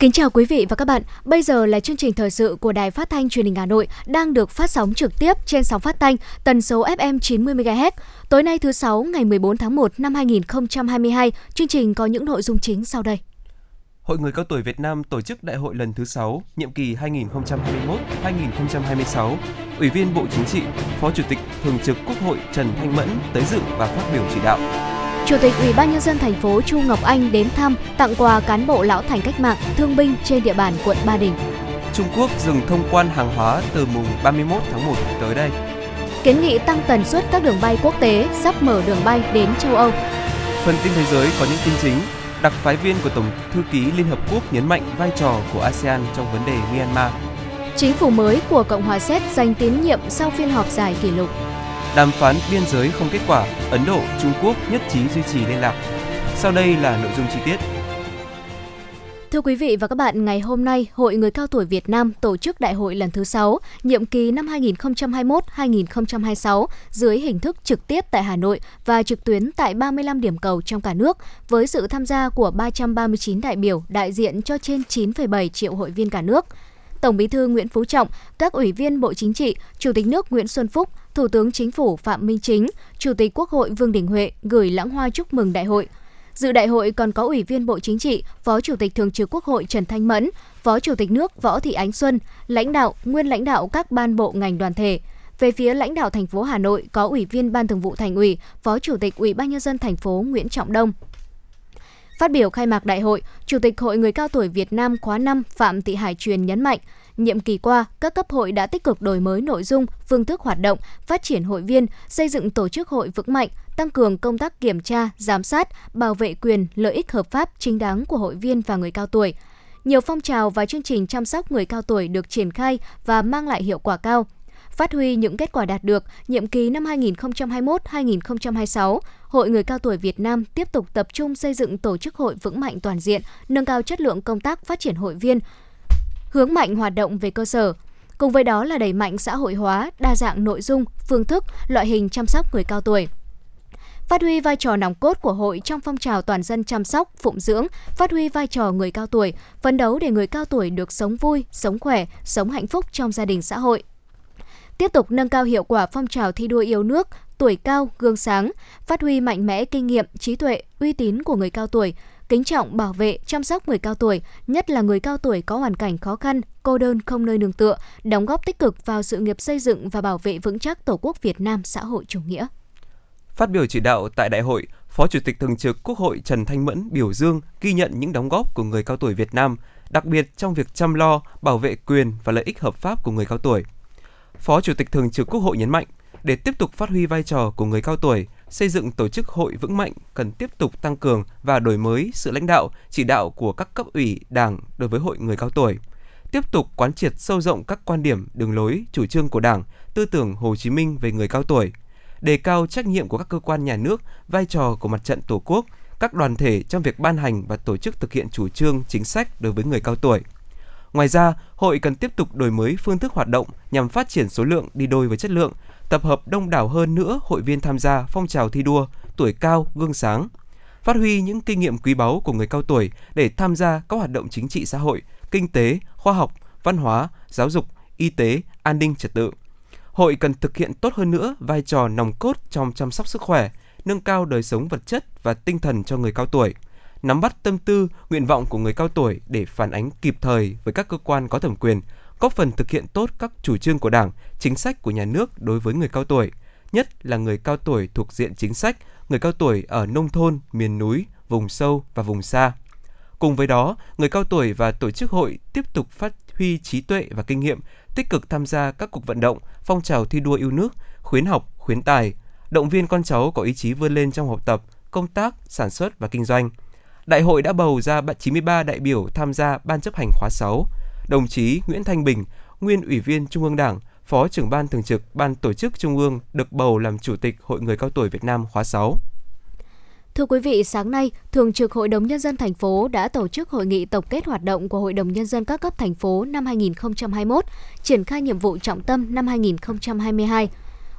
Kính chào quý vị và các bạn. Bây giờ là chương trình thời sự của Đài Phát thanh Truyền hình Hà Nội đang được phát sóng trực tiếp trên sóng phát thanh tần số FM 90 MHz. Tối nay thứ sáu ngày 14 tháng 1 năm 2022, chương trình có những nội dung chính sau đây. Hội người cao tuổi Việt Nam tổ chức đại hội lần thứ 6, nhiệm kỳ 2021-2026. Ủy viên Bộ Chính trị, Phó Chủ tịch Thường trực Quốc hội Trần Thanh Mẫn tới dự và phát biểu chỉ đạo. Chủ tịch Ủy ban nhân dân thành phố Chu Ngọc Anh đến thăm, tặng quà cán bộ lão thành cách mạng, thương binh trên địa bàn quận Ba Đình. Trung Quốc dừng thông quan hàng hóa từ mùng 31 tháng 1 tới đây. Kiến nghị tăng tần suất các đường bay quốc tế, sắp mở đường bay đến châu Âu. Phần tin thế giới có những tin chính. Đặc phái viên của Tổng thư ký Liên Hợp Quốc nhấn mạnh vai trò của ASEAN trong vấn đề Myanmar. Chính phủ mới của Cộng hòa Séc giành tín nhiệm sau phiên họp dài kỷ lục. Đàm phán biên giới không kết quả, Ấn Độ, Trung Quốc nhất trí duy trì liên lạc. Sau đây là nội dung chi tiết. Thưa quý vị và các bạn, ngày hôm nay, Hội Người Cao Tuổi Việt Nam tổ chức đại hội lần thứ 6, nhiệm kỳ năm 2021-2026 dưới hình thức trực tiếp tại Hà Nội và trực tuyến tại 35 điểm cầu trong cả nước, với sự tham gia của 339 đại biểu đại diện cho trên 9,7 triệu hội viên cả nước. Tổng Bí thư Nguyễn Phú Trọng, các ủy viên Bộ Chính trị, Chủ tịch nước Nguyễn Xuân Phúc, Thủ tướng Chính phủ Phạm Minh Chính, Chủ tịch Quốc hội Vương Đình Huệ gửi lãng hoa chúc mừng đại hội. Dự đại hội còn có Ủy viên Bộ Chính trị, Phó Chủ tịch Thường trực Quốc hội Trần Thanh Mẫn, Phó Chủ tịch nước Võ Thị Ánh Xuân, lãnh đạo, nguyên lãnh đạo các ban bộ ngành đoàn thể. Về phía lãnh đạo thành phố Hà Nội có Ủy viên Ban Thường vụ Thành ủy, Phó Chủ tịch Ủy ban nhân dân thành phố Nguyễn Trọng Đông. Phát biểu khai mạc đại hội, Chủ tịch Hội Người cao tuổi Việt Nam khóa 5 Phạm Thị Hải Truyền nhấn mạnh, Nhiệm kỳ qua, các cấp hội đã tích cực đổi mới nội dung, phương thức hoạt động, phát triển hội viên, xây dựng tổ chức hội vững mạnh, tăng cường công tác kiểm tra, giám sát, bảo vệ quyền, lợi ích hợp pháp chính đáng của hội viên và người cao tuổi. Nhiều phong trào và chương trình chăm sóc người cao tuổi được triển khai và mang lại hiệu quả cao. Phát huy những kết quả đạt được, nhiệm kỳ năm 2021-2026, Hội Người Cao Tuổi Việt Nam tiếp tục tập trung xây dựng tổ chức hội vững mạnh toàn diện, nâng cao chất lượng công tác phát triển hội viên, hướng mạnh hoạt động về cơ sở. Cùng với đó là đẩy mạnh xã hội hóa, đa dạng nội dung, phương thức, loại hình chăm sóc người cao tuổi phát huy vai trò nòng cốt của hội trong phong trào toàn dân chăm sóc, phụng dưỡng, phát huy vai trò người cao tuổi, phấn đấu để người cao tuổi được sống vui, sống khỏe, sống hạnh phúc trong gia đình xã hội. Tiếp tục nâng cao hiệu quả phong trào thi đua yêu nước, tuổi cao, gương sáng, phát huy mạnh mẽ kinh nghiệm, trí tuệ, uy tín của người cao tuổi, kính trọng bảo vệ, chăm sóc người cao tuổi, nhất là người cao tuổi có hoàn cảnh khó khăn, cô đơn không nơi nương tựa, đóng góp tích cực vào sự nghiệp xây dựng và bảo vệ vững chắc Tổ quốc Việt Nam xã hội chủ nghĩa. Phát biểu chỉ đạo tại đại hội, Phó Chủ tịch Thường trực Quốc hội Trần Thanh Mẫn biểu dương ghi nhận những đóng góp của người cao tuổi Việt Nam, đặc biệt trong việc chăm lo, bảo vệ quyền và lợi ích hợp pháp của người cao tuổi. Phó Chủ tịch Thường trực Quốc hội nhấn mạnh, để tiếp tục phát huy vai trò của người cao tuổi, xây dựng tổ chức hội vững mạnh cần tiếp tục tăng cường và đổi mới sự lãnh đạo, chỉ đạo của các cấp ủy Đảng đối với hội người cao tuổi. Tiếp tục quán triệt sâu rộng các quan điểm, đường lối, chủ trương của Đảng, tư tưởng Hồ Chí Minh về người cao tuổi, đề cao trách nhiệm của các cơ quan nhà nước, vai trò của mặt trận Tổ quốc, các đoàn thể trong việc ban hành và tổ chức thực hiện chủ trương, chính sách đối với người cao tuổi. Ngoài ra, hội cần tiếp tục đổi mới phương thức hoạt động nhằm phát triển số lượng đi đôi với chất lượng, tập hợp đông đảo hơn nữa hội viên tham gia phong trào thi đua tuổi cao gương sáng, phát huy những kinh nghiệm quý báu của người cao tuổi để tham gia các hoạt động chính trị xã hội, kinh tế, khoa học, văn hóa, giáo dục, y tế, an ninh trật tự. Hội cần thực hiện tốt hơn nữa vai trò nòng cốt trong chăm sóc sức khỏe, nâng cao đời sống vật chất và tinh thần cho người cao tuổi, nắm bắt tâm tư, nguyện vọng của người cao tuổi để phản ánh kịp thời với các cơ quan có thẩm quyền, góp phần thực hiện tốt các chủ trương của Đảng, chính sách của nhà nước đối với người cao tuổi, nhất là người cao tuổi thuộc diện chính sách, người cao tuổi ở nông thôn, miền núi, vùng sâu và vùng xa. Cùng với đó, người cao tuổi và tổ chức hội tiếp tục phát huy trí tuệ và kinh nghiệm, tích cực tham gia các cuộc vận động, phong trào thi đua yêu nước, khuyến học, khuyến tài, động viên con cháu có ý chí vươn lên trong học tập, công tác, sản xuất và kinh doanh. Đại hội đã bầu ra 93 đại biểu tham gia Ban chấp hành khóa 6, đồng chí Nguyễn Thanh Bình, nguyên Ủy viên Trung ương Đảng, Phó trưởng ban thường trực Ban tổ chức Trung ương được bầu làm Chủ tịch Hội người cao tuổi Việt Nam khóa 6. Thưa quý vị, sáng nay, Thường trực Hội đồng Nhân dân thành phố đã tổ chức hội nghị tổng kết hoạt động của Hội đồng Nhân dân các cấp thành phố năm 2021, triển khai nhiệm vụ trọng tâm năm 2022.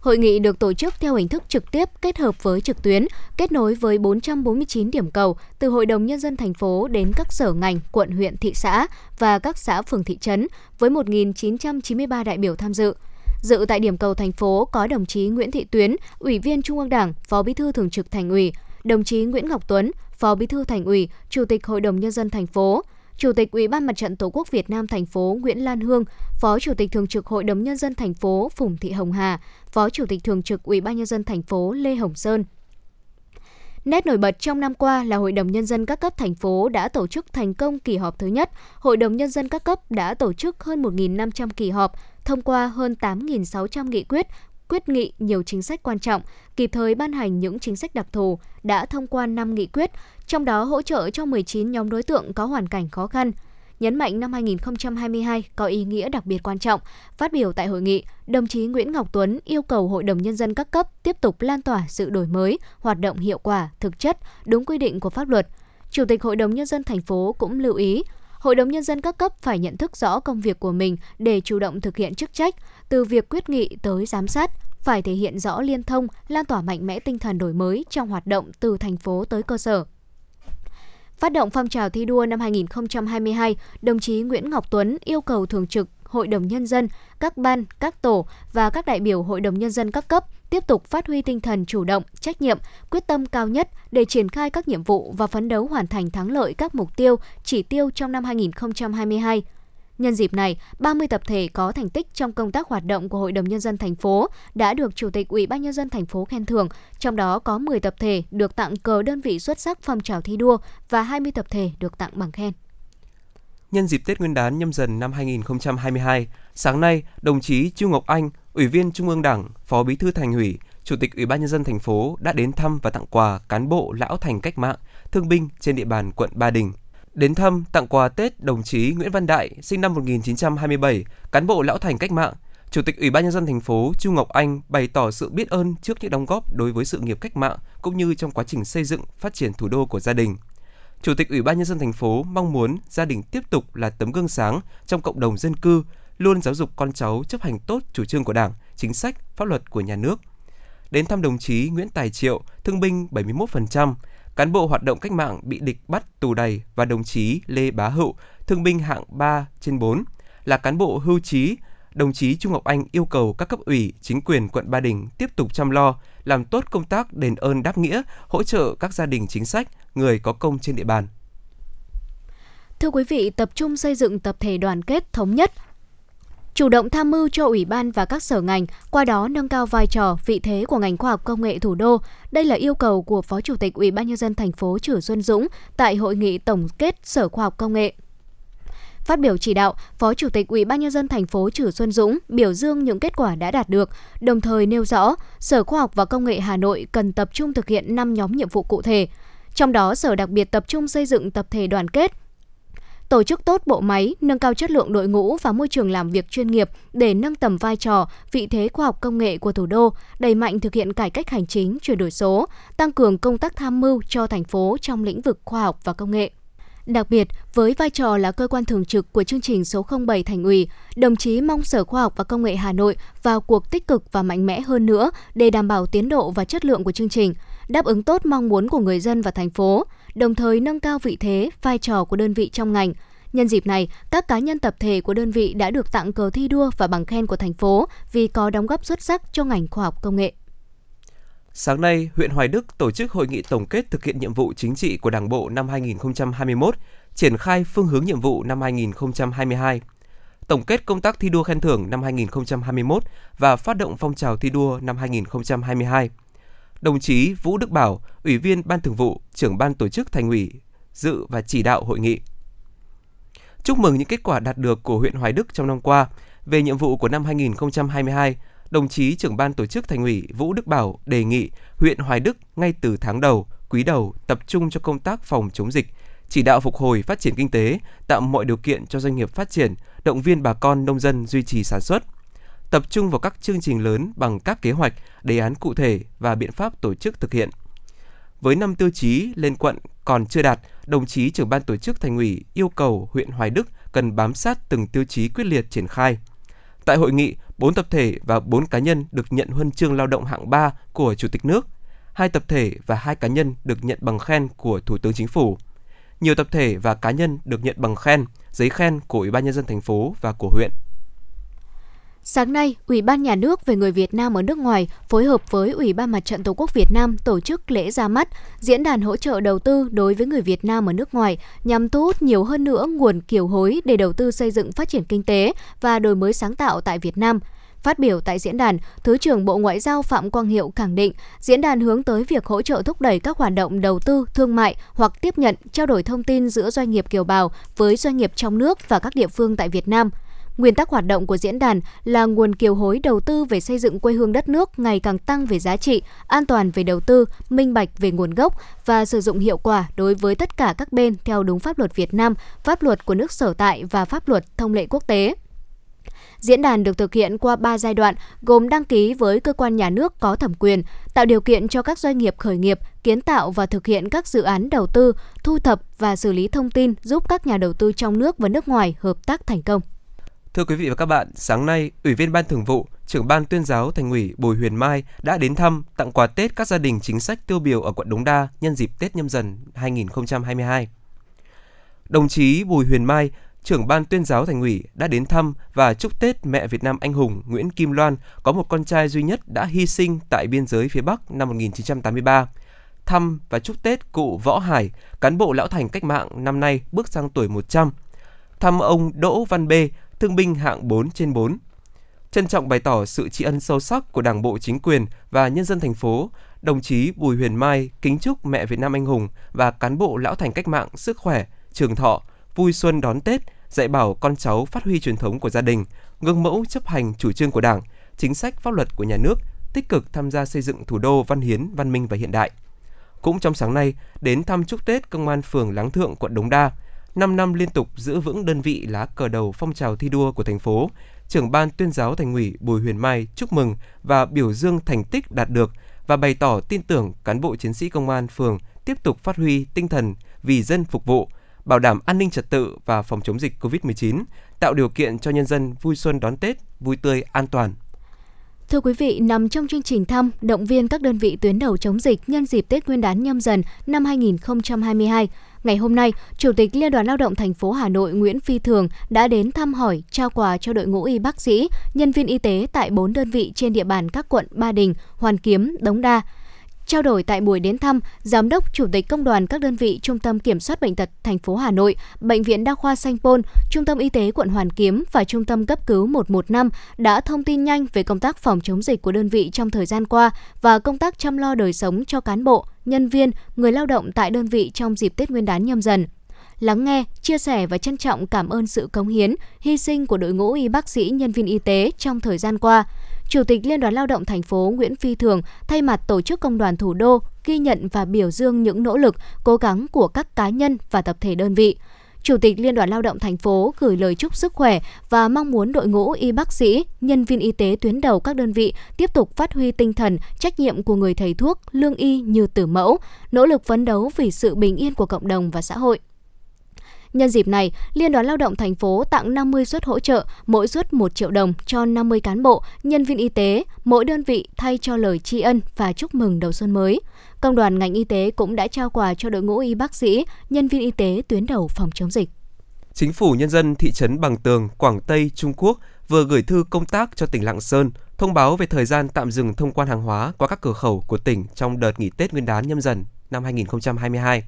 Hội nghị được tổ chức theo hình thức trực tiếp kết hợp với trực tuyến, kết nối với 449 điểm cầu từ Hội đồng Nhân dân thành phố đến các sở ngành, quận, huyện, thị xã và các xã phường thị trấn với 1.993 đại biểu tham dự. Dự tại điểm cầu thành phố có đồng chí Nguyễn Thị Tuyến, Ủy viên Trung ương Đảng, Phó Bí thư Thường trực Thành ủy, đồng chí Nguyễn Ngọc Tuấn, Phó Bí thư Thành ủy, Chủ tịch Hội đồng nhân dân thành phố, Chủ tịch Ủy ban Mặt trận Tổ quốc Việt Nam thành phố Nguyễn Lan Hương, Phó Chủ tịch Thường trực Hội đồng nhân dân thành phố Phùng Thị Hồng Hà, Phó Chủ tịch Thường trực Ủy ban nhân dân thành phố Lê Hồng Sơn. Nét nổi bật trong năm qua là Hội đồng Nhân dân các cấp thành phố đã tổ chức thành công kỳ họp thứ nhất. Hội đồng Nhân dân các cấp đã tổ chức hơn 1.500 kỳ họp, thông qua hơn 8.600 nghị quyết, quyết nghị nhiều chính sách quan trọng, kịp thời ban hành những chính sách đặc thù, đã thông qua 5 nghị quyết, trong đó hỗ trợ cho 19 nhóm đối tượng có hoàn cảnh khó khăn. Nhấn mạnh năm 2022 có ý nghĩa đặc biệt quan trọng, phát biểu tại hội nghị, đồng chí Nguyễn Ngọc Tuấn yêu cầu Hội đồng Nhân dân các cấp tiếp tục lan tỏa sự đổi mới, hoạt động hiệu quả, thực chất, đúng quy định của pháp luật. Chủ tịch Hội đồng Nhân dân thành phố cũng lưu ý, Hội đồng Nhân dân các cấp phải nhận thức rõ công việc của mình để chủ động thực hiện chức trách, từ việc quyết nghị tới giám sát, phải thể hiện rõ liên thông, lan tỏa mạnh mẽ tinh thần đổi mới trong hoạt động từ thành phố tới cơ sở. Phát động phong trào thi đua năm 2022, đồng chí Nguyễn Ngọc Tuấn yêu cầu Thường trực Hội đồng Nhân dân, các ban, các tổ và các đại biểu Hội đồng Nhân dân các cấp tiếp tục phát huy tinh thần chủ động, trách nhiệm, quyết tâm cao nhất để triển khai các nhiệm vụ và phấn đấu hoàn thành thắng lợi các mục tiêu, chỉ tiêu trong năm 2022. Nhân dịp này, 30 tập thể có thành tích trong công tác hoạt động của Hội đồng nhân dân thành phố đã được Chủ tịch Ủy ban nhân dân thành phố khen thưởng, trong đó có 10 tập thể được tặng cờ đơn vị xuất sắc phong trào thi đua và 20 tập thể được tặng bằng khen. Nhân dịp Tết Nguyên đán nhâm dần năm 2022, sáng nay, đồng chí Chu Ngọc Anh, Ủy viên Trung ương Đảng, Phó Bí thư Thành ủy, Chủ tịch Ủy ban nhân dân thành phố đã đến thăm và tặng quà cán bộ lão thành cách mạng, thương binh trên địa bàn quận Ba Đình. Đến thăm, tặng quà Tết đồng chí Nguyễn Văn Đại, sinh năm 1927, cán bộ lão thành cách mạng, Chủ tịch Ủy ban nhân dân thành phố Chu Ngọc Anh bày tỏ sự biết ơn trước những đóng góp đối với sự nghiệp cách mạng cũng như trong quá trình xây dựng, phát triển thủ đô của gia đình. Chủ tịch Ủy ban nhân dân thành phố mong muốn gia đình tiếp tục là tấm gương sáng trong cộng đồng dân cư, luôn giáo dục con cháu chấp hành tốt chủ trương của Đảng, chính sách, pháp luật của nhà nước. Đến thăm đồng chí Nguyễn Tài Triệu, thương binh 71%, cán bộ hoạt động cách mạng bị địch bắt tù đầy và đồng chí Lê Bá Hậu, thương binh hạng 3 trên 4, là cán bộ hưu trí, đồng chí Trung Ngọc Anh yêu cầu các cấp ủy, chính quyền quận Ba Đình tiếp tục chăm lo, làm tốt công tác đền ơn đáp nghĩa, hỗ trợ các gia đình chính sách, người có công trên địa bàn. Thưa quý vị, tập trung xây dựng tập thể đoàn kết thống nhất, chủ động tham mưu cho ủy ban và các sở ngành, qua đó nâng cao vai trò, vị thế của ngành khoa học công nghệ thủ đô. Đây là yêu cầu của Phó Chủ tịch Ủy ban nhân dân thành phố Trử Xuân Dũng tại hội nghị tổng kết Sở Khoa học Công nghệ. Phát biểu chỉ đạo, Phó Chủ tịch Ủy ban nhân dân thành phố Trử Xuân Dũng biểu dương những kết quả đã đạt được, đồng thời nêu rõ Sở Khoa học và Công nghệ Hà Nội cần tập trung thực hiện 5 nhóm nhiệm vụ cụ thể. Trong đó, Sở đặc biệt tập trung xây dựng tập thể đoàn kết, tổ chức tốt bộ máy, nâng cao chất lượng đội ngũ và môi trường làm việc chuyên nghiệp để nâng tầm vai trò, vị thế khoa học công nghệ của thủ đô, đẩy mạnh thực hiện cải cách hành chính, chuyển đổi số, tăng cường công tác tham mưu cho thành phố trong lĩnh vực khoa học và công nghệ. Đặc biệt, với vai trò là cơ quan thường trực của chương trình số 07 Thành ủy, đồng chí mong Sở Khoa học và Công nghệ Hà Nội vào cuộc tích cực và mạnh mẽ hơn nữa để đảm bảo tiến độ và chất lượng của chương trình, đáp ứng tốt mong muốn của người dân và thành phố, đồng thời nâng cao vị thế, vai trò của đơn vị trong ngành. Nhân dịp này, các cá nhân tập thể của đơn vị đã được tặng cờ thi đua và bằng khen của thành phố vì có đóng góp xuất sắc cho ngành khoa học công nghệ. Sáng nay, huyện Hoài Đức tổ chức hội nghị tổng kết thực hiện nhiệm vụ chính trị của Đảng bộ năm 2021, triển khai phương hướng nhiệm vụ năm 2022. Tổng kết công tác thi đua khen thưởng năm 2021 và phát động phong trào thi đua năm 2022. Đồng chí Vũ Đức Bảo, Ủy viên Ban Thường vụ, trưởng ban tổ chức Thành ủy dự và chỉ đạo hội nghị. Chúc mừng những kết quả đạt được của huyện Hoài Đức trong năm qua. Về nhiệm vụ của năm 2022, đồng chí trưởng ban tổ chức Thành ủy Vũ Đức Bảo đề nghị huyện Hoài Đức ngay từ tháng đầu, quý đầu tập trung cho công tác phòng chống dịch, chỉ đạo phục hồi phát triển kinh tế, tạo mọi điều kiện cho doanh nghiệp phát triển, động viên bà con nông dân duy trì sản xuất. Tập trung vào các chương trình lớn bằng các kế hoạch, đề án cụ thể và biện pháp tổ chức thực hiện. với năm tiêu chí lên quận còn chưa đạt, đồng chí trưởng ban tổ chức thành ủy yêu cầu huyện Hoài Đức cần bám sát từng tiêu chí quyết liệt triển khai. Tại hội nghị, 4 tập thể và 4 cá nhân được nhận huân chương lao động hạng 3 của Chủ tịch nước, hai tập thể và hai cá nhân được nhận bằng khen của Thủ tướng Chính phủ. Nhiều tập thể và cá nhân được nhận bằng khen, giấy khen của Ủy ban nhân dân thành phố và của huyện. Sáng nay, Ủy ban Nhà nước về người Việt Nam ở nước ngoài phối hợp với Ủy ban Mặt trận Tổ quốc Việt Nam tổ chức lễ ra mắt diễn đàn hỗ trợ đầu tư đối với người Việt Nam ở nước ngoài nhằm thu hút nhiều hơn nữa nguồn kiều hối để đầu tư xây dựng phát triển kinh tế và đổi mới sáng tạo tại Việt Nam. Phát biểu tại diễn đàn, Thứ trưởng Bộ Ngoại giao Phạm Quang Hiệu khẳng định, diễn đàn hướng tới việc hỗ trợ thúc đẩy các hoạt động đầu tư, thương mại hoặc tiếp nhận, trao đổi thông tin giữa doanh nghiệp kiều bào với doanh nghiệp trong nước và các địa phương tại Việt Nam – Nguyên tắc hoạt động của diễn đàn là nguồn kiều hối đầu tư về xây dựng quê hương đất nước ngày càng tăng về giá trị, an toàn về đầu tư, minh bạch về nguồn gốc và sử dụng hiệu quả đối với tất cả các bên theo đúng pháp luật Việt Nam, pháp luật của nước sở tại và pháp luật thông lệ quốc tế. Diễn đàn được thực hiện qua 3 giai đoạn, gồm đăng ký với cơ quan nhà nước có thẩm quyền, tạo điều kiện cho các doanh nghiệp khởi nghiệp, kiến tạo và thực hiện các dự án đầu tư, thu thập và xử lý thông tin giúp các nhà đầu tư trong nước và nước ngoài hợp tác thành công. Thưa quý vị và các bạn, sáng nay, Ủy viên Ban Thường vụ, trưởng ban tuyên giáo Thành ủy Bùi Huyền Mai đã đến thăm, tặng quà Tết các gia đình chính sách tiêu biểu ở quận Đống Đa nhân dịp Tết nhâm dần 2022. Đồng chí Bùi Huyền Mai, trưởng ban tuyên giáo Thành ủy đã đến thăm và chúc Tết mẹ Việt Nam anh hùng Nguyễn Kim Loan có một con trai duy nhất đã hy sinh tại biên giới phía Bắc năm 1983 thăm và chúc Tết cụ Võ Hải, cán bộ lão thành cách mạng năm nay bước sang tuổi 100. Thăm ông Đỗ Văn Bê, thương binh hạng 4 trên 4. Trân trọng bày tỏ sự tri ân sâu sắc của Đảng bộ chính quyền và nhân dân thành phố, đồng chí Bùi Huyền Mai kính chúc mẹ Việt Nam anh hùng và cán bộ lão thành cách mạng sức khỏe, trường thọ, vui xuân đón Tết, dạy bảo con cháu phát huy truyền thống của gia đình, gương mẫu chấp hành chủ trương của Đảng, chính sách pháp luật của nhà nước, tích cực tham gia xây dựng thủ đô văn hiến, văn minh và hiện đại. Cũng trong sáng nay, đến thăm chúc Tết Công an phường Láng Thượng, quận Đống Đa, 5 năm liên tục giữ vững đơn vị lá cờ đầu phong trào thi đua của thành phố, trưởng ban tuyên giáo thành ủy Bùi Huyền Mai chúc mừng và biểu dương thành tích đạt được và bày tỏ tin tưởng cán bộ chiến sĩ công an phường tiếp tục phát huy tinh thần vì dân phục vụ, bảo đảm an ninh trật tự và phòng chống dịch COVID-19, tạo điều kiện cho nhân dân vui xuân đón Tết vui tươi an toàn. Thưa quý vị, nằm trong chương trình thăm, động viên các đơn vị tuyến đầu chống dịch nhân dịp Tết Nguyên đán nhâm dần năm 2022, Ngày hôm nay, Chủ tịch Liên đoàn Lao động thành phố Hà Nội Nguyễn Phi Thường đã đến thăm hỏi, trao quà cho đội ngũ y bác sĩ, nhân viên y tế tại 4 đơn vị trên địa bàn các quận Ba Đình, Hoàn Kiếm, Đống Đa. Trao đổi tại buổi đến thăm, Giám đốc Chủ tịch Công đoàn các đơn vị Trung tâm Kiểm soát Bệnh tật thành phố Hà Nội, Bệnh viện Đa khoa Sanh Pôn, Trung tâm Y tế quận Hoàn Kiếm và Trung tâm Cấp cứu 115 đã thông tin nhanh về công tác phòng chống dịch của đơn vị trong thời gian qua và công tác chăm lo đời sống cho cán bộ, nhân viên, người lao động tại đơn vị trong dịp Tết Nguyên đán nhâm dần lắng nghe, chia sẻ và trân trọng cảm ơn sự cống hiến, hy sinh của đội ngũ y bác sĩ, nhân viên y tế trong thời gian qua. Chủ tịch Liên đoàn Lao động thành phố Nguyễn Phi Thường thay mặt tổ chức công đoàn thủ đô ghi nhận và biểu dương những nỗ lực, cố gắng của các cá nhân và tập thể đơn vị. Chủ tịch Liên đoàn Lao động thành phố gửi lời chúc sức khỏe và mong muốn đội ngũ y bác sĩ, nhân viên y tế tuyến đầu các đơn vị tiếp tục phát huy tinh thần, trách nhiệm của người thầy thuốc, lương y như tử mẫu, nỗ lực phấn đấu vì sự bình yên của cộng đồng và xã hội. Nhân dịp này, Liên đoàn Lao động thành phố tặng 50 suất hỗ trợ, mỗi suất 1 triệu đồng cho 50 cán bộ, nhân viên y tế, mỗi đơn vị thay cho lời tri ân và chúc mừng đầu xuân mới. Công đoàn ngành y tế cũng đã trao quà cho đội ngũ y bác sĩ, nhân viên y tế tuyến đầu phòng chống dịch. Chính phủ nhân dân thị trấn Bằng Tường, Quảng Tây, Trung Quốc vừa gửi thư công tác cho tỉnh Lạng Sơn thông báo về thời gian tạm dừng thông quan hàng hóa qua các cửa khẩu của tỉnh trong đợt nghỉ Tết Nguyên đán nhâm dần năm 2022.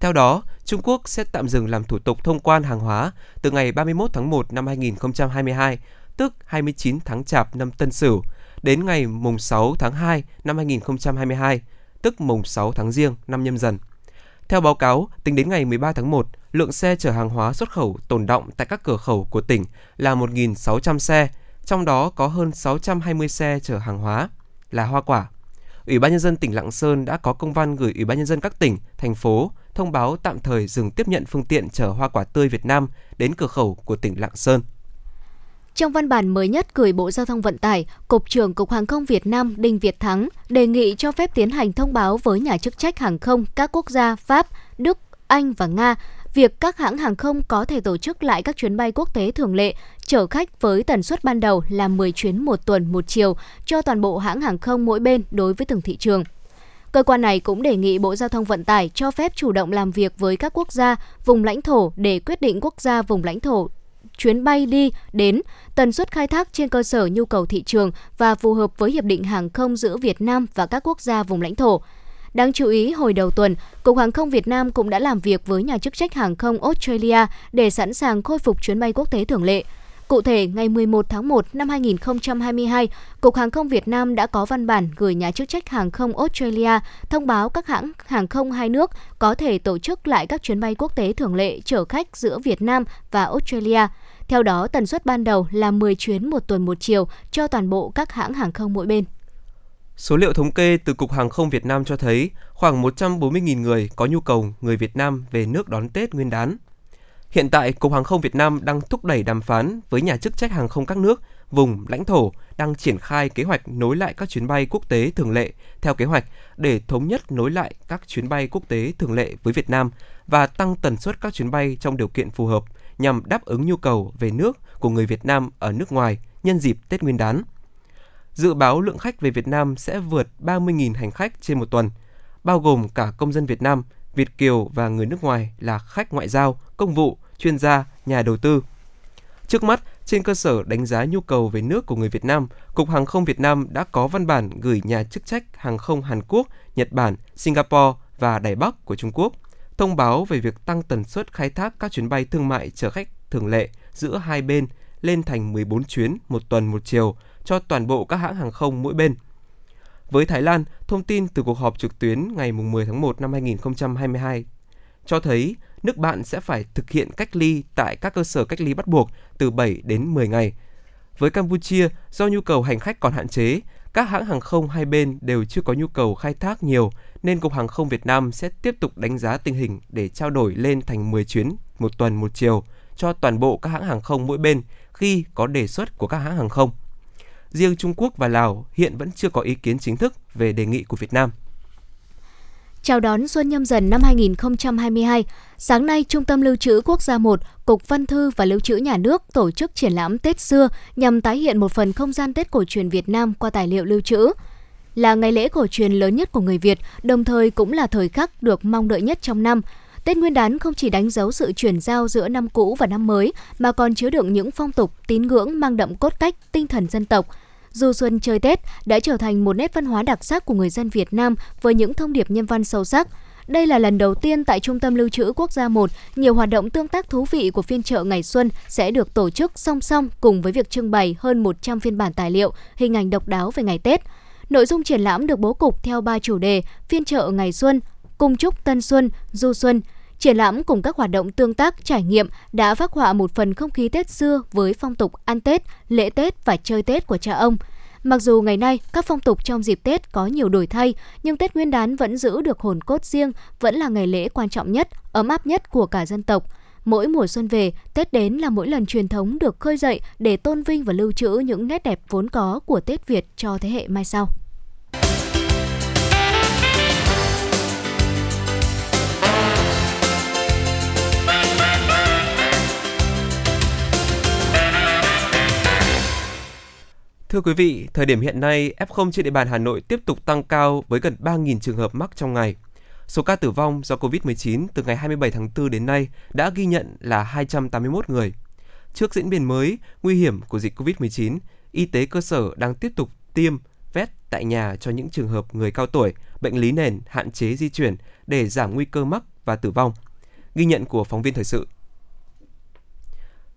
Theo đó, Trung Quốc sẽ tạm dừng làm thủ tục thông quan hàng hóa từ ngày 31 tháng 1 năm 2022, tức 29 tháng Chạp năm Tân Sửu, đến ngày mùng 6 tháng 2 năm 2022, tức mùng 6 tháng Giêng năm Nhâm Dần. Theo báo cáo, tính đến ngày 13 tháng 1, lượng xe chở hàng hóa xuất khẩu tồn động tại các cửa khẩu của tỉnh là 1.600 xe, trong đó có hơn 620 xe chở hàng hóa là hoa quả. Ủy ban nhân dân tỉnh Lạng Sơn đã có công văn gửi Ủy ban nhân dân các tỉnh, thành phố thông báo tạm thời dừng tiếp nhận phương tiện chở hoa quả tươi Việt Nam đến cửa khẩu của tỉnh Lạng Sơn. Trong văn bản mới nhất gửi Bộ Giao thông Vận tải, Cục trưởng Cục Hàng không Việt Nam Đinh Việt Thắng đề nghị cho phép tiến hành thông báo với nhà chức trách hàng không các quốc gia Pháp, Đức, Anh và Nga việc các hãng hàng không có thể tổ chức lại các chuyến bay quốc tế thường lệ chở khách với tần suất ban đầu là 10 chuyến một tuần một chiều cho toàn bộ hãng hàng không mỗi bên đối với từng thị trường. Cơ quan này cũng đề nghị Bộ Giao thông Vận tải cho phép chủ động làm việc với các quốc gia, vùng lãnh thổ để quyết định quốc gia vùng lãnh thổ chuyến bay đi, đến, tần suất khai thác trên cơ sở nhu cầu thị trường và phù hợp với Hiệp định Hàng không giữa Việt Nam và các quốc gia vùng lãnh thổ. Đáng chú ý, hồi đầu tuần, Cục Hàng không Việt Nam cũng đã làm việc với nhà chức trách hàng không Australia để sẵn sàng khôi phục chuyến bay quốc tế thường lệ. Cụ thể, ngày 11 tháng 1 năm 2022, Cục Hàng không Việt Nam đã có văn bản gửi nhà chức trách hàng không Australia thông báo các hãng hàng không hai nước có thể tổ chức lại các chuyến bay quốc tế thường lệ chở khách giữa Việt Nam và Australia. Theo đó, tần suất ban đầu là 10 chuyến một tuần một chiều cho toàn bộ các hãng hàng không mỗi bên. Số liệu thống kê từ Cục Hàng không Việt Nam cho thấy khoảng 140.000 người có nhu cầu người Việt Nam về nước đón Tết Nguyên đán. Hiện tại, Cục Hàng không Việt Nam đang thúc đẩy đàm phán với nhà chức trách hàng không các nước, vùng, lãnh thổ đang triển khai kế hoạch nối lại các chuyến bay quốc tế thường lệ theo kế hoạch để thống nhất nối lại các chuyến bay quốc tế thường lệ với Việt Nam và tăng tần suất các chuyến bay trong điều kiện phù hợp nhằm đáp ứng nhu cầu về nước của người Việt Nam ở nước ngoài nhân dịp Tết Nguyên đán. Dự báo lượng khách về Việt Nam sẽ vượt 30.000 hành khách trên một tuần, bao gồm cả công dân Việt Nam, Việt kiều và người nước ngoài là khách ngoại giao, công vụ, chuyên gia, nhà đầu tư. Trước mắt, trên cơ sở đánh giá nhu cầu về nước của người Việt Nam, Cục Hàng không Việt Nam đã có văn bản gửi nhà chức trách hàng không Hàn Quốc, Nhật Bản, Singapore và Đài Bắc của Trung Quốc thông báo về việc tăng tần suất khai thác các chuyến bay thương mại chở khách thường lệ giữa hai bên lên thành 14 chuyến một tuần một chiều cho toàn bộ các hãng hàng không mỗi bên. Với Thái Lan, thông tin từ cuộc họp trực tuyến ngày 10 tháng 1 năm 2022 cho thấy nước bạn sẽ phải thực hiện cách ly tại các cơ sở cách ly bắt buộc từ 7 đến 10 ngày. Với Campuchia, do nhu cầu hành khách còn hạn chế, các hãng hàng không hai bên đều chưa có nhu cầu khai thác nhiều nên Cục Hàng không Việt Nam sẽ tiếp tục đánh giá tình hình để trao đổi lên thành 10 chuyến một tuần một chiều cho toàn bộ các hãng hàng không mỗi bên khi có đề xuất của các hãng hàng không. Riêng Trung Quốc và Lào hiện vẫn chưa có ý kiến chính thức về đề nghị của Việt Nam. Chào đón Xuân Nhâm Dần năm 2022, sáng nay Trung tâm Lưu trữ Quốc gia 1, Cục Văn thư và Lưu trữ Nhà nước tổ chức triển lãm Tết xưa nhằm tái hiện một phần không gian Tết cổ truyền Việt Nam qua tài liệu lưu trữ. Là ngày lễ cổ truyền lớn nhất của người Việt, đồng thời cũng là thời khắc được mong đợi nhất trong năm. Tết Nguyên đán không chỉ đánh dấu sự chuyển giao giữa năm cũ và năm mới, mà còn chứa đựng những phong tục, tín ngưỡng mang đậm cốt cách, tinh thần dân tộc, Du xuân chơi Tết đã trở thành một nét văn hóa đặc sắc của người dân Việt Nam với những thông điệp nhân văn sâu sắc. Đây là lần đầu tiên tại Trung tâm Lưu trữ Quốc gia 1, nhiều hoạt động tương tác thú vị của phiên chợ ngày xuân sẽ được tổ chức song song cùng với việc trưng bày hơn 100 phiên bản tài liệu, hình ảnh độc đáo về ngày Tết. Nội dung triển lãm được bố cục theo ba chủ đề: phiên chợ ngày xuân, cung chúc tân xuân, du xuân. Triển lãm cùng các hoạt động tương tác trải nghiệm đã phát họa một phần không khí Tết xưa với phong tục ăn Tết, lễ Tết và chơi Tết của cha ông. Mặc dù ngày nay các phong tục trong dịp Tết có nhiều đổi thay, nhưng Tết Nguyên đán vẫn giữ được hồn cốt riêng, vẫn là ngày lễ quan trọng nhất, ấm áp nhất của cả dân tộc. Mỗi mùa xuân về, Tết đến là mỗi lần truyền thống được khơi dậy để tôn vinh và lưu trữ những nét đẹp vốn có của Tết Việt cho thế hệ mai sau. Thưa quý vị, thời điểm hiện nay, F0 trên địa bàn Hà Nội tiếp tục tăng cao với gần 3.000 trường hợp mắc trong ngày. Số ca tử vong do COVID-19 từ ngày 27 tháng 4 đến nay đã ghi nhận là 281 người. Trước diễn biến mới, nguy hiểm của dịch COVID-19, y tế cơ sở đang tiếp tục tiêm, vét tại nhà cho những trường hợp người cao tuổi, bệnh lý nền, hạn chế di chuyển để giảm nguy cơ mắc và tử vong. Ghi nhận của phóng viên thời sự.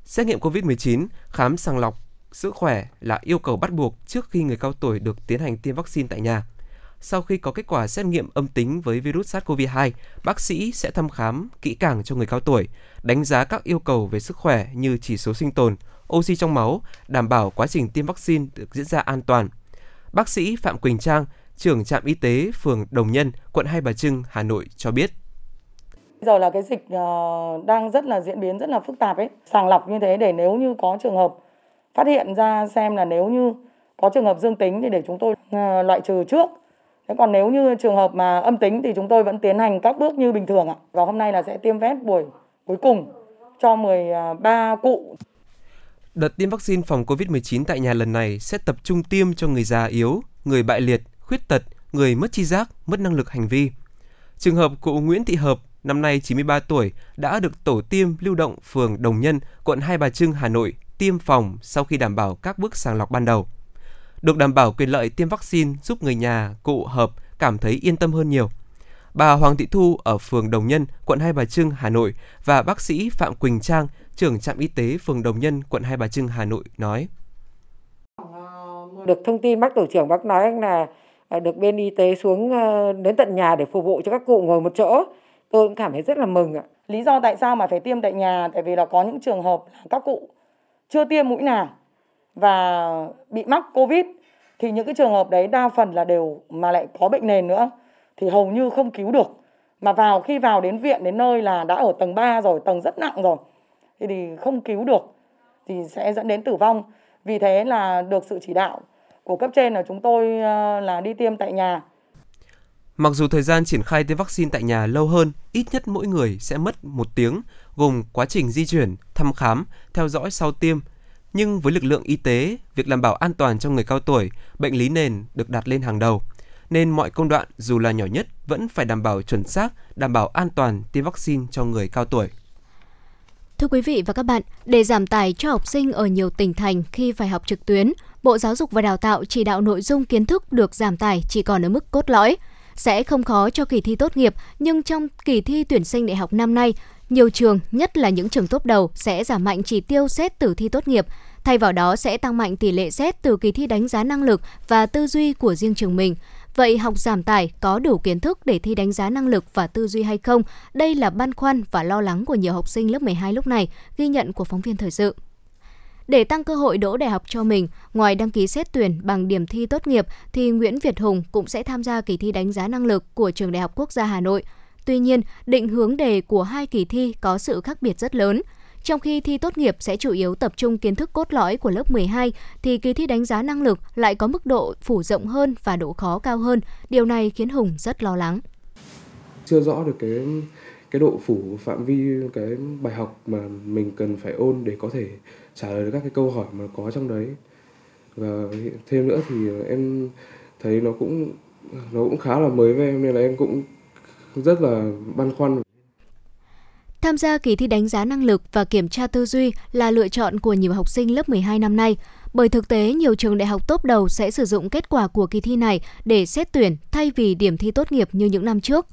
Xét nghiệm COVID-19, khám sàng lọc sức khỏe là yêu cầu bắt buộc trước khi người cao tuổi được tiến hành tiêm vaccine tại nhà. Sau khi có kết quả xét nghiệm âm tính với virus SARS-CoV-2, bác sĩ sẽ thăm khám kỹ càng cho người cao tuổi, đánh giá các yêu cầu về sức khỏe như chỉ số sinh tồn, oxy trong máu, đảm bảo quá trình tiêm vaccine được diễn ra an toàn. Bác sĩ Phạm Quỳnh Trang, trưởng trạm y tế phường Đồng Nhân, quận Hai Bà Trưng, Hà Nội cho biết. Giờ là cái dịch ờ, đang rất là diễn biến rất là phức tạp ấy, sàng lọc như thế để nếu như có trường hợp phát hiện ra xem là nếu như có trường hợp dương tính thì để chúng tôi ờ, loại trừ trước. Thế còn nếu như trường hợp mà âm tính thì chúng tôi vẫn tiến hành các bước như bình thường ạ. Và hôm nay là sẽ tiêm vét buổi cuối cùng cho 13 à, cụ. Đợt tiêm vaccine phòng COVID-19 tại nhà lần này sẽ tập trung tiêm cho người già yếu, người bại liệt, khuyết tật, người mất chi giác, mất năng lực hành vi. Trường hợp cụ Nguyễn Thị Hợp, năm nay 93 tuổi, đã được tổ tiêm lưu động phường Đồng Nhân, quận Hai Bà Trưng, Hà Nội tiêm phòng sau khi đảm bảo các bước sàng lọc ban đầu. Được đảm bảo quyền lợi tiêm vaccine giúp người nhà cụ Hợp cảm thấy yên tâm hơn nhiều. Bà Hoàng Thị Thu ở phường Đồng Nhân, quận Hai Bà Trưng, Hà Nội và bác sĩ Phạm Quỳnh Trang, trưởng trạm y tế phường Đồng Nhân, quận Hai Bà Trưng, Hà Nội nói. Được thông tin bác tổ trưởng bác nói là được bên y tế xuống ờ, đến tận nhà để phục vụ cho các cụ ngồi một chỗ. Tôi cũng cảm thấy rất là mừng ạ. Lý do tại sao mà phải tiêm tại nhà tại vì là có những trường hợp các cụ chưa tiêm mũi nào và bị mắc Covid thì những cái trường hợp đấy đa phần là đều mà lại có bệnh nền nữa thì hầu như không cứu được. Mà vào khi vào đến viện đến nơi là đã ở tầng 3 rồi, tầng rất nặng rồi thì, thì không cứu được thì sẽ dẫn đến tử vong. Vì thế là được sự chỉ đạo của cấp trên là chúng tôi ờ, là đi tiêm tại nhà. Mặc dù thời gian triển khai tiêm vaccine tại nhà lâu hơn, ít nhất mỗi người sẽ mất một tiếng, gồm quá trình di chuyển, thăm khám, theo dõi sau tiêm. Nhưng với lực lượng y tế, việc đảm bảo an toàn cho người cao tuổi, bệnh lý nền được đặt lên hàng đầu. Nên mọi công đoạn dù là nhỏ nhất vẫn phải đảm bảo chuẩn xác, đảm bảo an toàn tiêm vaccine cho người cao tuổi. Thưa quý vị và các bạn, để giảm tải cho học sinh ở nhiều tỉnh thành khi phải học trực tuyến, Bộ Giáo dục và Đào tạo chỉ đạo nội dung kiến thức được giảm tải chỉ còn ở mức cốt lõi. Sẽ không khó cho kỳ thi tốt nghiệp, nhưng trong kỳ thi tuyển sinh đại học năm nay, nhiều trường, nhất là những trường tốt đầu, sẽ giảm mạnh chỉ tiêu xét từ thi tốt nghiệp. Thay vào đó sẽ tăng mạnh tỷ lệ xét từ kỳ thi đánh giá năng lực và tư duy của riêng trường mình. Vậy học giảm tải có đủ kiến thức để thi đánh giá năng lực và tư duy hay không? Đây là băn khoăn và lo lắng của nhiều học sinh lớp 12 lúc này, ghi nhận của phóng viên thời sự. Để tăng cơ hội đỗ đại học cho mình, ngoài đăng ký xét tuyển bằng điểm thi tốt nghiệp thì Nguyễn Việt Hùng cũng sẽ tham gia kỳ thi đánh giá năng lực của Trường Đại học Quốc gia Hà Nội. Tuy nhiên, định hướng đề của hai kỳ thi có sự khác biệt rất lớn. Trong khi thi tốt nghiệp sẽ chủ yếu tập trung kiến thức cốt lõi của lớp 12 thì kỳ thi đánh giá năng lực lại có mức độ phủ rộng hơn và độ khó cao hơn. Điều này khiến Hùng rất lo lắng. Chưa rõ được cái cái độ phủ phạm vi cái bài học mà mình cần phải ôn để có thể trả lời được các cái câu hỏi mà có trong đấy và thêm nữa thì em thấy nó cũng nó cũng khá là mới với em nên là em cũng rất là băn khoăn Tham gia kỳ thi đánh giá năng lực và kiểm tra tư duy là lựa chọn của nhiều học sinh lớp 12 năm nay. Bởi thực tế, nhiều trường đại học tốt đầu sẽ sử dụng kết quả của kỳ thi này để xét tuyển thay vì điểm thi tốt nghiệp như những năm trước.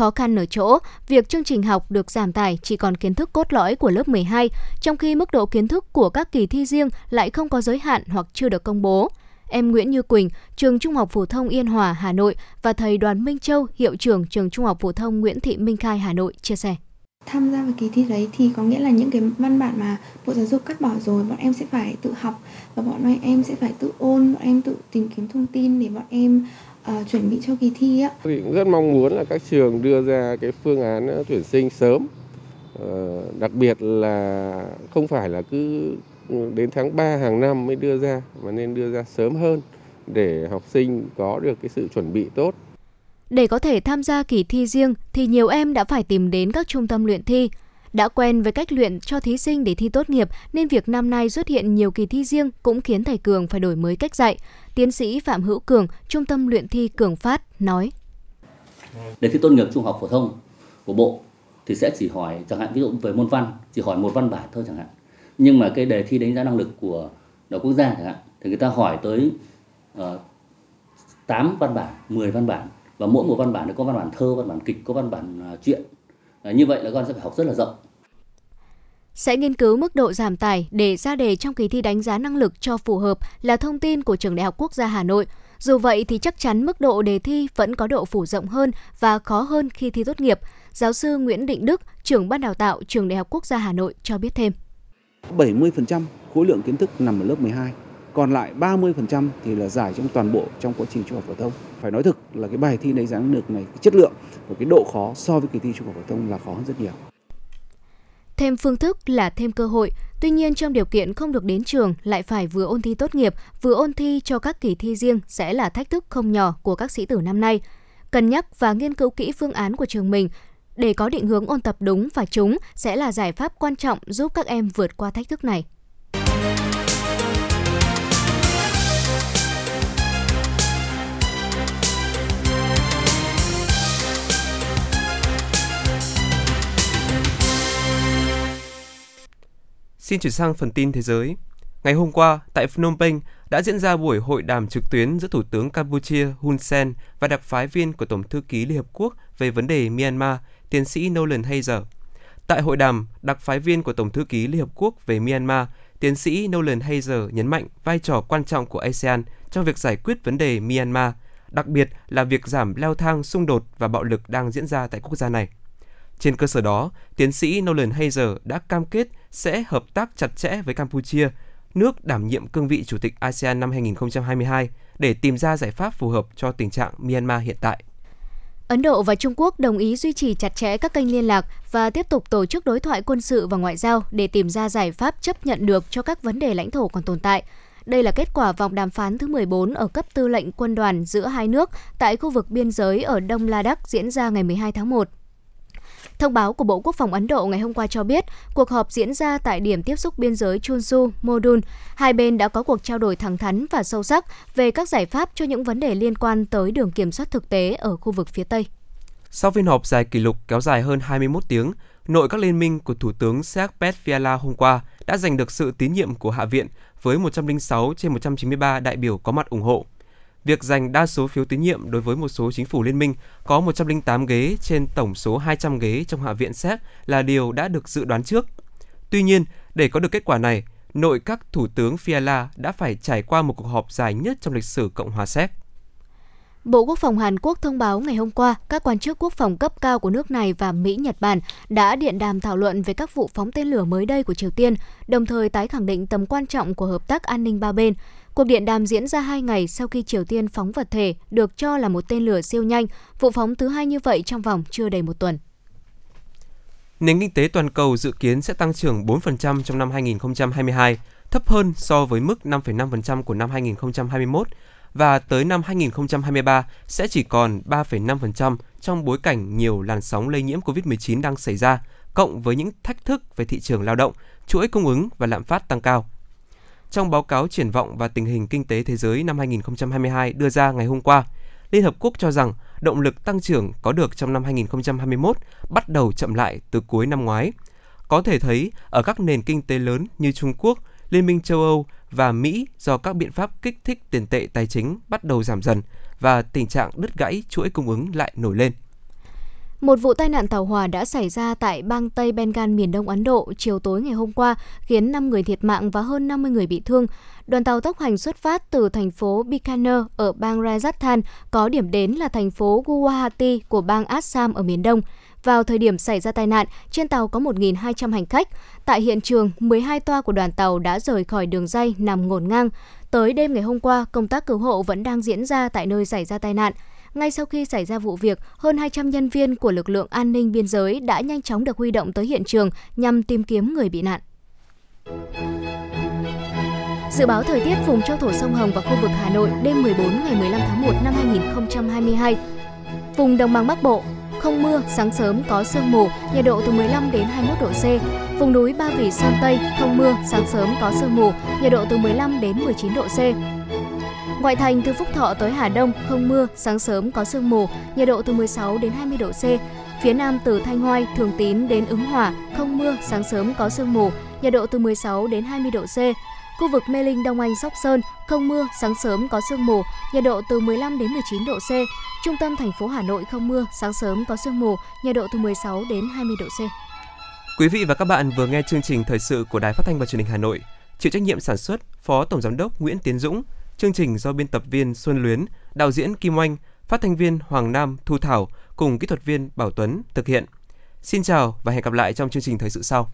Khó khăn ở chỗ, việc chương trình học được giảm tải chỉ còn kiến thức cốt lõi của lớp 12, trong khi mức độ kiến thức của các kỳ thi riêng lại không có giới hạn hoặc chưa được công bố. Em Nguyễn Như Quỳnh, trường Trung học phổ thông Yên Hòa, Hà Nội và thầy Đoàn Minh Châu, hiệu trưởng trường Trung học phổ thông Nguyễn Thị Minh Khai, Hà Nội chia sẻ. Tham gia vào kỳ thi đấy thì có nghĩa là những cái văn bản mà Bộ Giáo dục cắt bỏ rồi bọn em sẽ phải tự học và bọn em sẽ phải tự ôn, bọn em tự tìm kiếm thông tin để bọn em uh, chuẩn bị cho kỳ thi á. Thì cũng rất mong muốn là các trường đưa ra cái phương án tuyển sinh sớm. Uh, đặc biệt là không phải là cứ đến tháng 3 hàng năm mới đưa ra mà nên đưa ra sớm hơn để học sinh có được cái sự chuẩn bị tốt. Để có thể tham gia kỳ thi riêng thì nhiều em đã phải tìm đến các trung tâm luyện thi. Đã quen với cách luyện cho thí sinh để thi tốt nghiệp nên việc năm nay xuất hiện nhiều kỳ thi riêng cũng khiến thầy Cường phải đổi mới cách dạy. Tiến sĩ Phạm Hữu Cường, Trung tâm luyện thi Cường Phát nói. Đề thi tốt nghiệp trung học phổ thông của Bộ thì sẽ chỉ hỏi chẳng hạn ví dụ về môn văn chỉ hỏi một văn bản thôi chẳng hạn. Nhưng mà cái đề thi đánh giá năng lực của đại quốc gia chẳng hạn thì người ta hỏi tới ờ, uh, 8 văn bản 10 văn bản và mỗi một văn bản nó có văn bản thơ văn bản kịch có văn bản à, uh, truyện uh, như vậy là con sẽ phải học rất là rộng sẽ nghiên cứu mức độ giảm tải để ra đề trong kỳ thi đánh giá năng lực cho phù hợp là thông tin của Trường Đại học Quốc gia Hà Nội. Dù vậy thì chắc chắn mức độ đề thi vẫn có độ phủ rộng hơn và khó hơn khi thi tốt nghiệp. Giáo sư Nguyễn Định Đức, trưởng ban đào tạo Trường Đại học Quốc gia Hà Nội cho biết thêm. 70% khối lượng kiến thức nằm ở lớp 12, còn lại 30% thì là giải trong toàn bộ trong quá trình trung học phổ thông. Phải nói thực là cái bài thi đánh giá năng lực này cái chất lượng và cái độ khó so với kỳ thi trung học phổ thông là khó hơn rất nhiều. Thêm phương thức là thêm cơ hội, Tuy nhiên trong điều kiện không được đến trường lại phải vừa ôn thi tốt nghiệp, vừa ôn thi cho các kỳ thi riêng sẽ là thách thức không nhỏ của các sĩ tử năm nay. Cân nhắc và nghiên cứu kỹ phương án của trường mình để có định hướng ôn tập đúng và trúng sẽ là giải pháp quan trọng giúp các em vượt qua thách thức này. Xin chuyển sang phần tin thế giới. Ngày hôm qua, tại Phnom Penh đã diễn ra buổi hội đàm trực tuyến giữa Thủ tướng Campuchia Hun Sen và đặc phái viên của Tổng thư ký Liên Hợp Quốc về vấn đề Myanmar, tiến sĩ Nolan Hayzer. Tại hội đàm, đặc phái viên của Tổng thư ký Liên Hợp Quốc về Myanmar, tiến sĩ Nolan Hayzer nhấn mạnh vai trò quan trọng của ASEAN trong việc giải quyết vấn đề Myanmar, đặc biệt là việc giảm leo thang xung đột và bạo lực đang diễn ra tại quốc gia này. Trên cơ sở đó, tiến sĩ Nolan Hayzer đã cam kết sẽ hợp tác chặt chẽ với Campuchia, nước đảm nhiệm cương vị Chủ tịch ASEAN năm 2022 để tìm ra giải pháp phù hợp cho tình trạng Myanmar hiện tại. Ấn Độ và Trung Quốc đồng ý duy trì chặt chẽ các kênh liên lạc và tiếp tục tổ chức đối thoại quân sự và ngoại giao để tìm ra giải pháp chấp nhận được cho các vấn đề lãnh thổ còn tồn tại. Đây là kết quả vòng đàm phán thứ 14 ở cấp tư lệnh quân đoàn giữa hai nước tại khu vực biên giới ở Đông Ladakh diễn ra ngày 12 tháng 1. Thông báo của Bộ Quốc phòng Ấn Độ ngày hôm qua cho biết, cuộc họp diễn ra tại điểm tiếp xúc biên giới Chunsu, Modun. Hai bên đã có cuộc trao đổi thẳng thắn và sâu sắc về các giải pháp cho những vấn đề liên quan tới đường kiểm soát thực tế ở khu vực phía Tây. Sau phiên họp dài kỷ lục kéo dài hơn 21 tiếng, nội các liên minh của Thủ tướng Serg Fiala hôm qua đã giành được sự tín nhiệm của Hạ viện với 106 trên 193 đại biểu có mặt ủng hộ việc giành đa số phiếu tín nhiệm đối với một số chính phủ liên minh có 108 ghế trên tổng số 200 ghế trong Hạ viện Séc là điều đã được dự đoán trước. Tuy nhiên, để có được kết quả này, nội các thủ tướng Fiala đã phải trải qua một cuộc họp dài nhất trong lịch sử Cộng hòa Séc. Bộ Quốc phòng Hàn Quốc thông báo ngày hôm qua, các quan chức quốc phòng cấp cao của nước này và Mỹ, Nhật Bản đã điện đàm thảo luận về các vụ phóng tên lửa mới đây của Triều Tiên, đồng thời tái khẳng định tầm quan trọng của hợp tác an ninh ba bên. Cuộc điện đàm diễn ra hai ngày sau khi Triều Tiên phóng vật thể được cho là một tên lửa siêu nhanh, vụ phóng thứ hai như vậy trong vòng chưa đầy một tuần. Nền kinh tế toàn cầu dự kiến sẽ tăng trưởng 4% trong năm 2022, thấp hơn so với mức 5,5% của năm 2021 và tới năm 2023 sẽ chỉ còn 3,5% trong bối cảnh nhiều làn sóng lây nhiễm COVID-19 đang xảy ra, cộng với những thách thức về thị trường lao động, chuỗi cung ứng và lạm phát tăng cao. Trong báo cáo triển vọng và tình hình kinh tế thế giới năm 2022 đưa ra ngày hôm qua, Liên Hợp Quốc cho rằng động lực tăng trưởng có được trong năm 2021 bắt đầu chậm lại từ cuối năm ngoái. Có thể thấy ở các nền kinh tế lớn như Trung Quốc, Liên minh châu Âu và Mỹ do các biện pháp kích thích tiền tệ tài chính bắt đầu giảm dần và tình trạng đứt gãy chuỗi cung ứng lại nổi lên. Một vụ tai nạn tàu hỏa đã xảy ra tại bang Tây Bengal miền Đông Ấn Độ chiều tối ngày hôm qua, khiến 5 người thiệt mạng và hơn 50 người bị thương. Đoàn tàu tốc hành xuất phát từ thành phố Bikaner ở bang Rajasthan, có điểm đến là thành phố Guwahati của bang Assam ở miền Đông. Vào thời điểm xảy ra tai nạn, trên tàu có 1.200 hành khách. Tại hiện trường, 12 toa của đoàn tàu đã rời khỏi đường dây nằm ngổn ngang. Tới đêm ngày hôm qua, công tác cứu hộ vẫn đang diễn ra tại nơi xảy ra tai nạn. Ngay sau khi xảy ra vụ việc, hơn 200 nhân viên của lực lượng an ninh biên giới đã nhanh chóng được huy động tới hiện trường nhằm tìm kiếm người bị nạn. Dự báo thời tiết vùng châu thổ sông Hồng và khu vực Hà Nội đêm 14 ngày 15 tháng 1 năm 2022. Vùng đồng bằng Bắc Bộ, không mưa, sáng sớm có sương mù, nhiệt độ từ 15 đến 21 độ C. Vùng núi Ba Vì Sơn Tây, không mưa, sáng sớm có sương mù, nhiệt độ từ 15 đến 19 độ C. Ngoại thành từ Phúc Thọ tới Hà Đông không mưa, sáng sớm có sương mù, nhiệt độ từ 16 đến 20 độ C. Phía Nam từ Thanh Hoai, Thường Tín đến Ứng Hòa không mưa, sáng sớm có sương mù, nhiệt độ từ 16 đến 20 độ C. Khu vực Mê Linh, Đông Anh, Sóc Sơn không mưa, sáng sớm có sương mù, nhiệt độ từ 15 đến 19 độ C. Trung tâm thành phố Hà Nội không mưa, sáng sớm có sương mù, nhiệt độ từ 16 đến 20 độ C. Quý vị và các bạn vừa nghe chương trình thời sự của Đài Phát thanh và Truyền hình Hà Nội. Chịu trách nhiệm sản xuất Phó Tổng giám đốc Nguyễn Tiến Dũng, chương trình do biên tập viên Xuân Luyến, đạo diễn Kim Oanh, phát thanh viên Hoàng Nam, Thu Thảo cùng kỹ thuật viên Bảo Tuấn thực hiện. Xin chào và hẹn gặp lại trong chương trình thời sự sau.